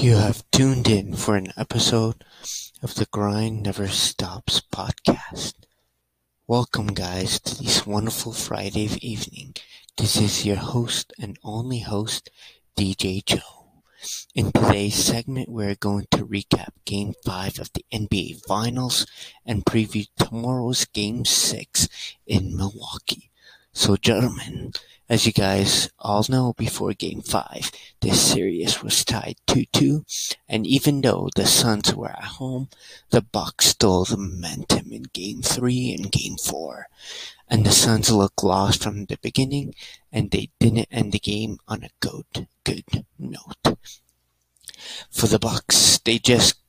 You have tuned in for an episode of the Grind Never Stops podcast. Welcome, guys, to this wonderful Friday evening. This is your host and only host, DJ Joe. In today's segment, we're going to recap Game 5 of the NBA Finals and preview tomorrow's Game 6 in Milwaukee. So, gentlemen, as you guys all know, before Game 5, this series was tied 2-2, and even though the Suns were at home, the Bucks stole the momentum in Game 3 and Game 4. And the Suns looked lost from the beginning, and they didn't end the game on a good, good note. For the Bucks, they just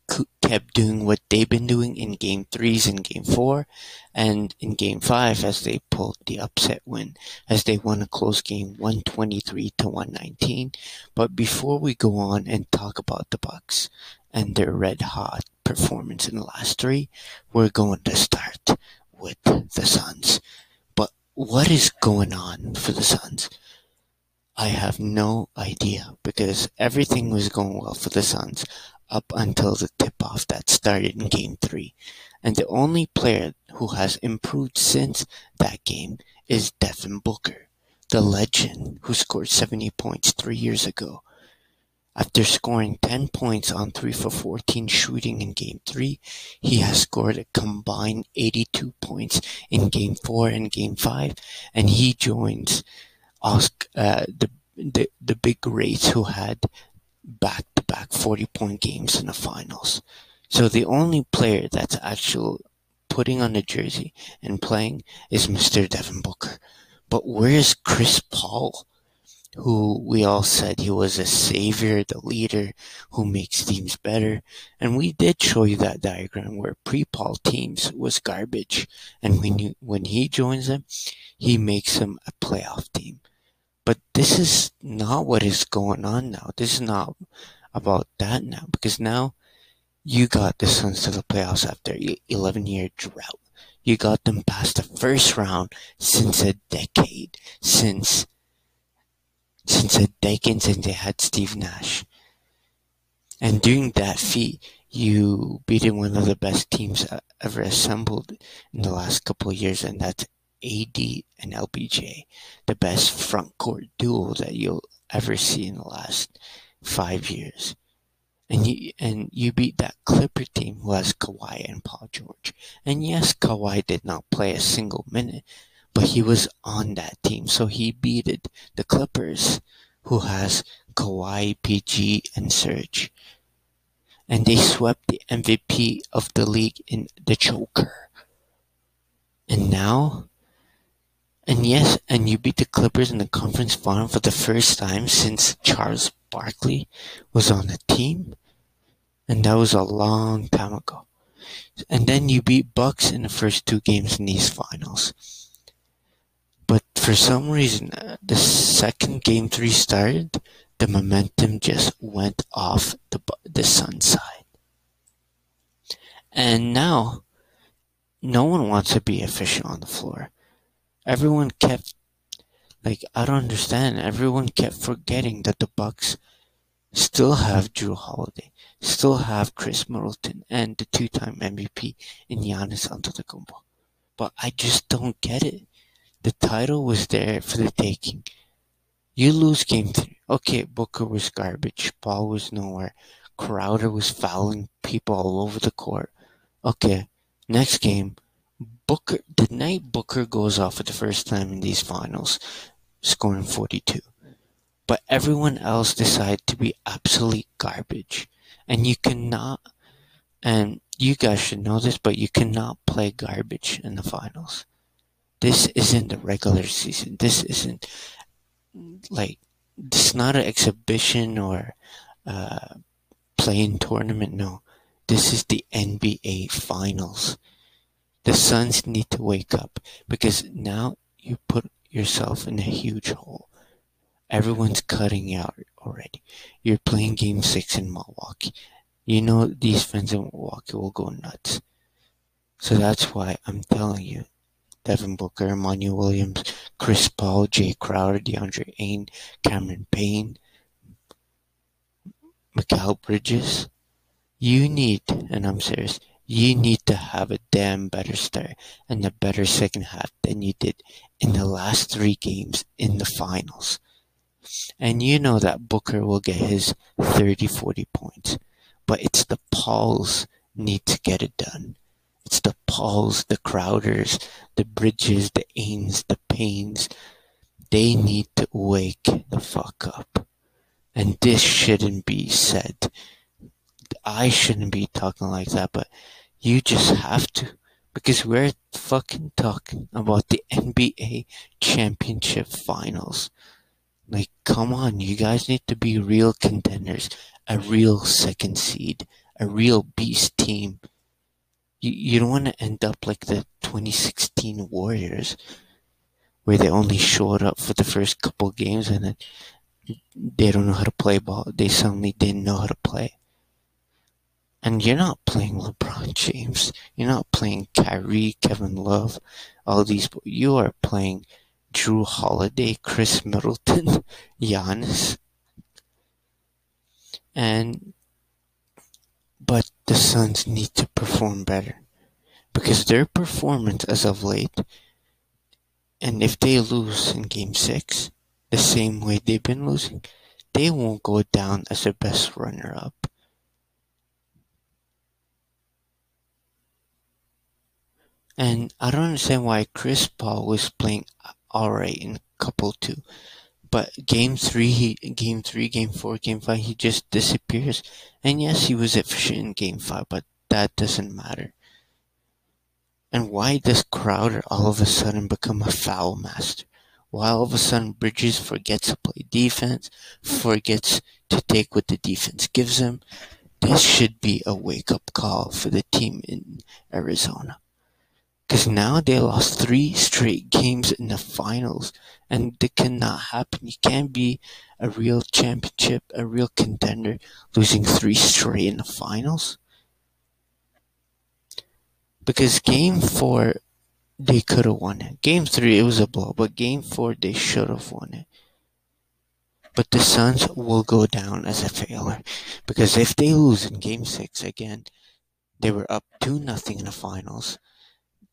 kept doing what they've been doing in game threes and game four and in game five as they pulled the upset win as they won a close game 123 to 119 but before we go on and talk about the bucks and their red hot performance in the last three we're going to start with the suns. But what is going on for the suns? I have no idea because everything was going well for the Suns up until the tip-off that started in Game 3. And the only player who has improved since that game is Devin Booker, the legend who scored 70 points three years ago. After scoring 10 points on 3 for 14 shooting in Game 3, he has scored a combined 82 points in Game 4 and Game 5, and he joins uh, the, the, the big greats who had back to back 40 point games in the finals. So the only player that's actually putting on the jersey and playing is Mr. Devin Booker. But where's Chris Paul? Who we all said he was a savior, the leader who makes teams better. And we did show you that diagram where pre-Paul teams was garbage. And when you, when he joins them, he makes them a playoff team. But this is not what is going on now. This is not about that now because now you got the Suns to the playoffs after 11 year drought. You got them past the first round since a decade, since since a decade since they had Steve Nash. And doing that feat, you beating one of the best teams ever assembled in the last couple of years, and that's AD and LBJ, the best front court duo that you'll ever see in the last five years. And you and you beat that Clipper team who has Kawhi and Paul George. And yes, Kawhi did not play a single minute, but he was on that team, so he beat the Clippers, who has Kawhi, PG, and Serge. And they swept the MVP of the league in the Joker. And now and yes, and you beat the Clippers in the conference final for the first time since Charles Barkley was on the team. And that was a long time ago. And then you beat Bucks in the first two games in these finals. But for some reason, uh, the second game three started, the momentum just went off the the Sun side. And now, no one wants to be efficient on the floor everyone kept like I don't understand. Everyone kept forgetting that the Bucks still have Jrue Holiday, still have Khris Middleton, and the two-time MVP in Giannis Antetokounmpo. But I just don't get it. The title was there for the taking. You lose game three. Okay, Booker was garbage. Paul was nowhere. Crowder was fouling people all over the court. Okay, next game, night Booker goes off for the first time in these finals, scoring 42. But everyone else decided to be absolute garbage. And you cannot, and you guys should know this, but you cannot play garbage in the finals. This isn't the regular season. This isn't like, this is not an exhibition or uh, playing tournament. No, this is the NBA finals. The Suns need to wake up because now you put yourself in a huge hole. Everyone's cutting out already. You're playing game six in Milwaukee. You know these fans in Milwaukee will go nuts. So that's why I'm telling you, Devin Booker, Emmanuel Williams, Chris Paul, Jae Crowder, DeAndre Ayton, Cameron Payne, Mikal Bridges, you need, and I'm serious, you need to have a damn better start and a better second half than you did in the last three games in the finals. And you know that Booker will get his 30, 40 points. But it's the Pauls need to get it done. It's the Pauls, the Crowders, the Bridges, the Aynes, the Paynes. They need to wake the fuck up. And this shouldn't be said. I shouldn't be talking like that, but you just have to. Because we're fucking talking about the NBA championship finals. Like, come on, you guys need to be real contenders, a real second seed, a real beast team. You, you don't want to end up like the 2016 Warriors, where they only showed up for the first couple games and then they don't know how to play ball. They suddenly didn't know how to play. And you're not playing LeBron James. You're not playing Kyrie, Kevin Love, all these. You are playing Jrue Holiday, Khris Middleton, Giannis. And but the Suns need to perform better because their performance as of late, and if they lose in Game Six, the same way they've been losing, they won't go down as the best runner-up. And I don't understand why Chris Paul was playing alright in couple two. But game three, he, game three, game four, game five, he just disappears. And yes, he was efficient in game five, but that doesn't matter. And why does Crowder all of a sudden become a foul master? Why all of a sudden Bridges forgets to play defense, forgets to take what the defense gives him? This should be a wake up call for the team in Arizona. Because now they lost three straight games in the finals, and it cannot happen. You can't be a real championship, a real contender, losing three straight in the finals. Because game four, they could have won it. Game three, it was a blow, but game four, they should have won it. But the Suns will go down as a failure. Because if they lose in game six again, they were up 2 nothing in the finals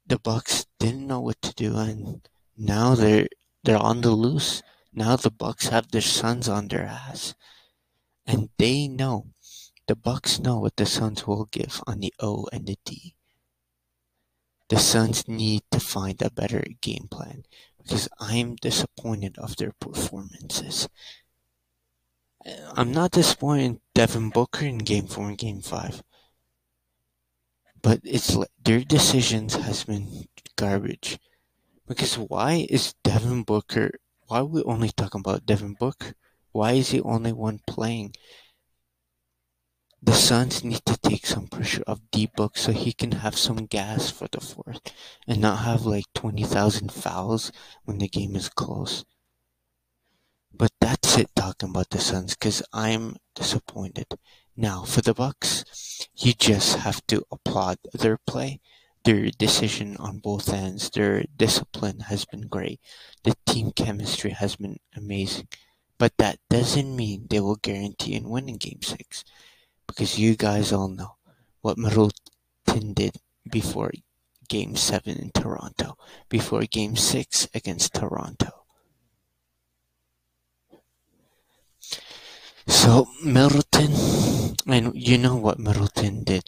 the Bucks didn't know what to do, and now they're they're on the loose. Now the Bucks have their Suns on their ass, and they know the Bucks know what the Suns will give on the O and the D. The Suns need to find a better game plan because I'm disappointed of their performances. I'm not disappointed in Devin Booker in Game Four and Game Five but it's their decisions has been garbage. Because why is Devin Booker? Why are we only talking about Devin Booker? Why is he only one playing? The Suns need to take some pressure off D Book so he can have some gas for the fourth and not have like 20,000 fouls when the game is close. But that's it talking about the Suns because I'm disappointed. Now for the Bucks, you just have to applaud their play, their decision on both ends, their discipline has been great. The team chemistry has been amazing. But that doesn't mean they will guarantee in game six. Because you guys all know what Middleton did before game seven in Toronto, before game six against Toronto. So Middleton, and you know what Middleton did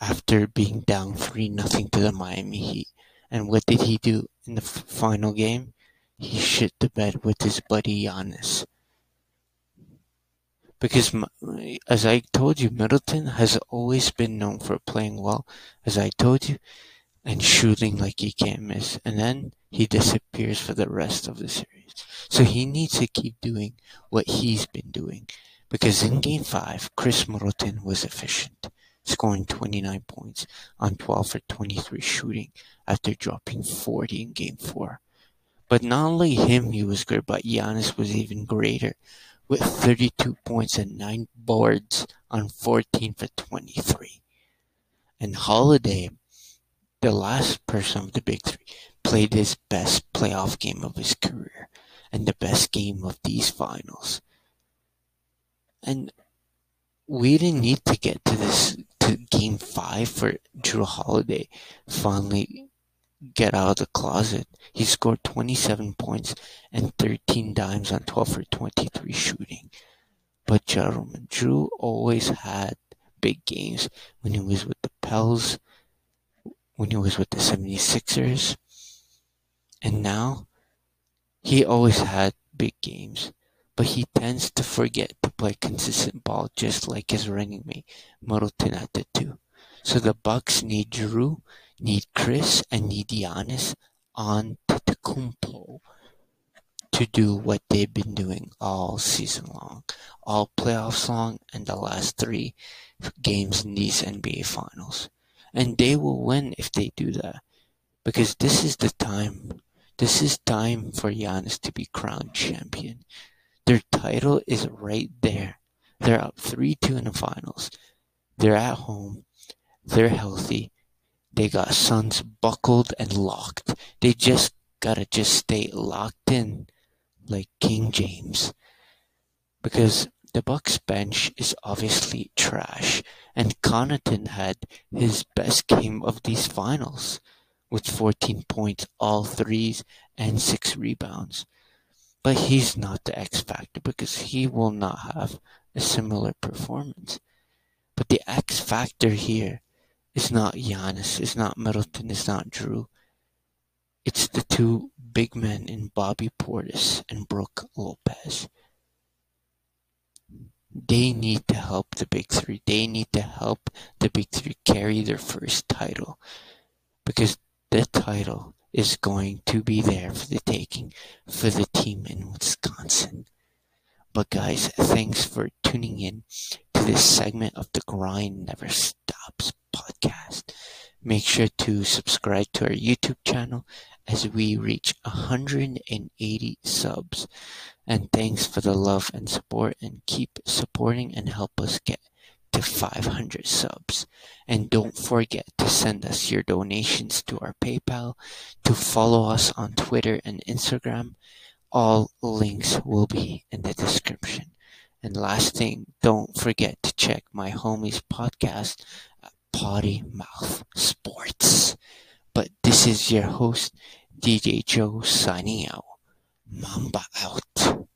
after being down three nothing to the Miami Heat, and what did he do in the final game? He shit the bed with his buddy Giannis. Because, as I told you, Middleton has always been known for playing well, as I told you, and shooting like he can't miss. And then he disappears for the rest of the series. So he needs to keep doing what he's been doing. Because in game five, Khris Middleton was efficient, scoring 29 points on 12 for 23 shooting after dropping 40 in game four. But not only him, he was great, but Giannis was even greater with 32 points and 9 boards on 14 for 23. And Holiday, the last person of the big three, played his best playoff game of his career and the best game of these finals. And we didn't need to get to this to game five for Jrue Holiday finally get out of the closet. He scored 27 points and 13 dimes on 12 for 23 shooting. But gentlemen, Jrue always had big games when he was with the Pels, when he was with the 76ers, and now he always had big games but he tends to forget to play consistent ball just like his running mate Middleton at the two. So the Bucks need Jrue, need Khris, and need Giannis on Antetokounmpo to do what they've been doing all season long, all playoffs long, and the last three games in these NBA finals. And they will win if they do that. Because this is the time. This is time for Giannis to be crowned champion. Their title is right there. They're up 3 2 in the finals. They're at home. They're healthy. They got Suns buckled and locked. They just gotta just stay locked in like King James. Because the Bucks bench is obviously trash, and Connaughton had his best game of these finals with 14 points, all threes, and six rebounds. But he's not the X factor because he will not have a similar performance. But the X factor here is not Giannis, it's not Middleton, it's not Jrue. It's the two big men in Bobby Portis and Brook Lopez. They need to help the big three. They need to help the big three carry their first title because the title is going to be there for the taking for the team in Wisconsin. But guys, thanks for tuning in to this segment of the Grind Never Stops podcast. Make sure to subscribe to our YouTube channel as we reach 180 subs. And thanks for the love and support and keep supporting and help us get to 500 subs. And don't forget to send us your donations to our PayPal, to follow us on Twitter and Instagram. All links will be in the description. And last thing, don't forget to check my homies podcast at Potty Mouth Sports. But this is your host, DJ Joe signing out. Mamba out.